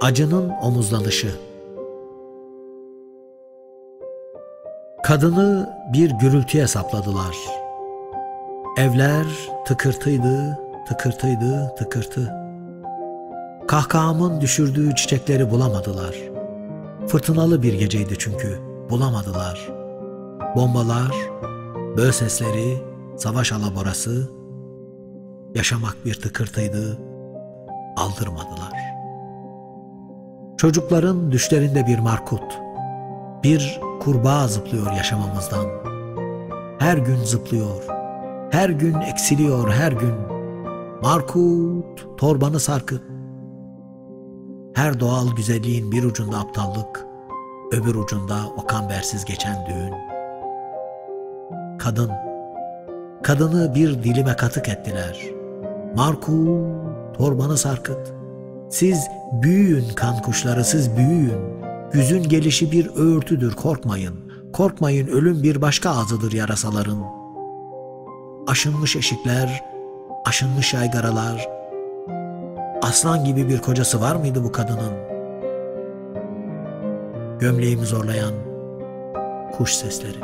Acının omuzlanışı. Kadını bir gürültüye sapladılar. Evler tıkırtıydı, tıkırtıydı, tıkırtı. Kahkahamın düşürdüğü çiçekleri bulamadılar. Fırtınalı bir geceydi çünkü, bulamadılar. Bombalar, böl sesleri, savaş alaborası, yaşamak bir tıkırtıydı, aldırmadılar. Çocukların düşlerinde bir markut, bir kurbağa zıplıyor yaşamamızdan. Her gün zıplıyor, her gün eksiliyor her gün. Markut, torbanı sarkıt. Her doğal güzelliğin bir ucunda aptallık, öbür ucunda o kambersiz geçen düğün. Kadın, kadını bir dilime katık ettiler. Markut, torbanı sarkıt. Siz büyüyün kan kuşları, siz büyüyün. Yüzün gelişi bir örtüdür, korkmayın. Korkmayın, ölüm bir başka ağzıdır yarasaların. Aşınmış eşikler, aşınmış yaygaralar. Aslan gibi bir kocası var mıydı bu kadının? Gömleğimi zorlayan kuş sesleri.